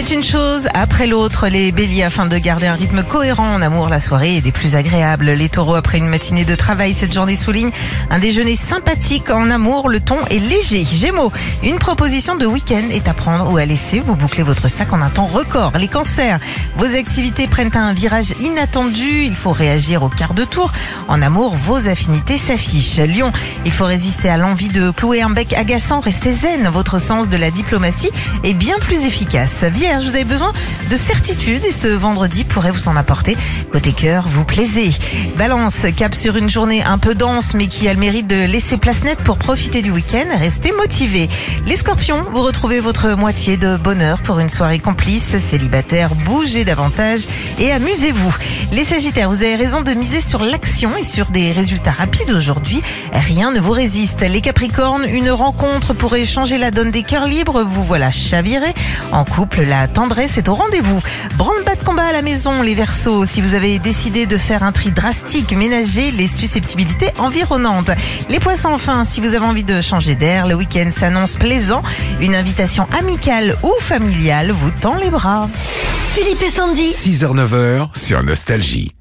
C'est une chose après l'autre, les béliers, afin de garder un rythme cohérent en amour, la soirée est des plus agréables. Les taureaux, après une matinée de travail, cette journée souligne un déjeuner sympathique en amour, le ton est léger. Gémeaux, une proposition de week-end est à prendre ou à laisser, vous bouclez votre sac en un temps record. Les cancers, vos activités prennent un virage inattendu, il faut réagir au quart de tour. En amour, vos affinités s'affichent. Lion, il faut résister à l'envie de clouer un bec agaçant, restez zen, votre sens de la diplomatie est bien plus efficace. Vierge, vous avez besoin de certitude et ce vendredi pourrait vous en apporter. Côté cœur, vous plaisez. Balance, cap sur une journée un peu dense mais qui a le mérite de laisser place nette pour profiter du week-end. Restez motivés. Les scorpions, vous retrouvez votre moitié de bonheur pour une soirée complice. Célibataire, bougez davantage et amusez-vous. Les sagittaires, vous avez raison de miser sur l'action et sur des résultats rapides aujourd'hui. Rien ne vous résiste. Les capricornes, une rencontre pourrait changer la donne des cœurs libres. Vous voilà chaviré. En couple, la tendresse est au rendez-vous. Branle-bas de combat à la maison, les versos. Si vous avez décidé de faire un tri drastique, ménagez les susceptibilités environnantes. Les poissons, enfin, si vous avez envie de changer d'air, le week-end s'annonce plaisant. Une invitation amicale ou familiale vous tend les bras. Philippe et Sandy. 6h-9h sur Nostalgie.